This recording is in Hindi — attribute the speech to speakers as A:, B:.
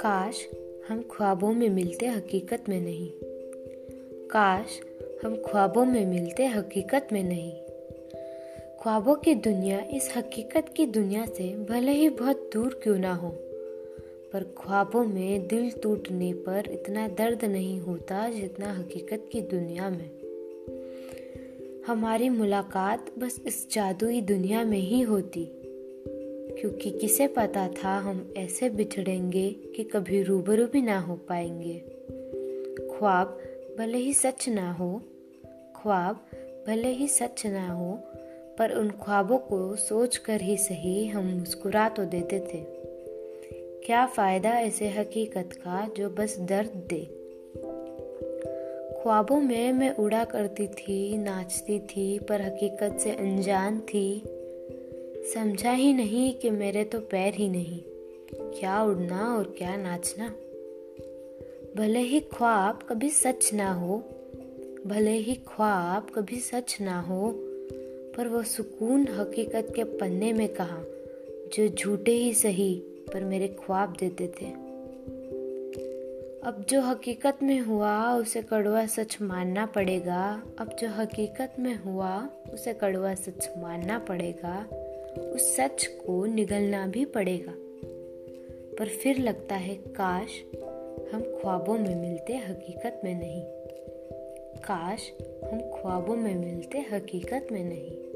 A: काश हम ख्वाबों में मिलते हकीकत में नहीं। काश हम ख्वाबों में मिलते हकीकत में नहीं। ख्वाबों की दुनिया इस हकीकत की दुनिया से भले ही बहुत दूर क्यों ना हो, पर ख्वाबों में दिल टूटने पर इतना दर्द नहीं होता जितना हकीकत की दुनिया में। हमारी मुलाकात बस इस जादुई दुनिया में ही होती। क्योंकि किसे पता था हम ऐसे बिछड़ेंगे कि कभी रूबरू भी ना हो पाएँगे। ख्वाब भले ही सच ना हो, ख्वाब भले ही सच ना हो, पर उन ख्वाबों को सोच कर ही सही हम मुस्कुरा तो देते थे। क्या फ़ायदा ऐसे हकीकत का जो बस दर्द दे? ख्वाबों में मैं उड़ा करती थी, नाचती थी, पर हकीकत से अनजान थी। समझा ही नहीं कि मेरे तो पैर ही नहीं। क्या उड़ना और क्या नाचना? भले ही ख्वाब कभी सच ना हो, भले ही ख्वाब कभी सच ना हो, पर वो सुकून हकीकत के पन्ने में कहा, जो झूठे ही सही पर मेरे ख्वाब देते थे। अब जो हकीकत में हुआ, उसे कड़वा सच मानना पड़ेगा। अब जो हकीकत में हुआ, उसे कड़वा सच मानना पड़ेगा। उस सच को निगलना भी पड़ेगा। पर फिर लगता है, काश हम ख्वाबों में मिलते, हकीकत में नहीं। काश हम ख्वाबों में मिलते, हकीकत में नहीं।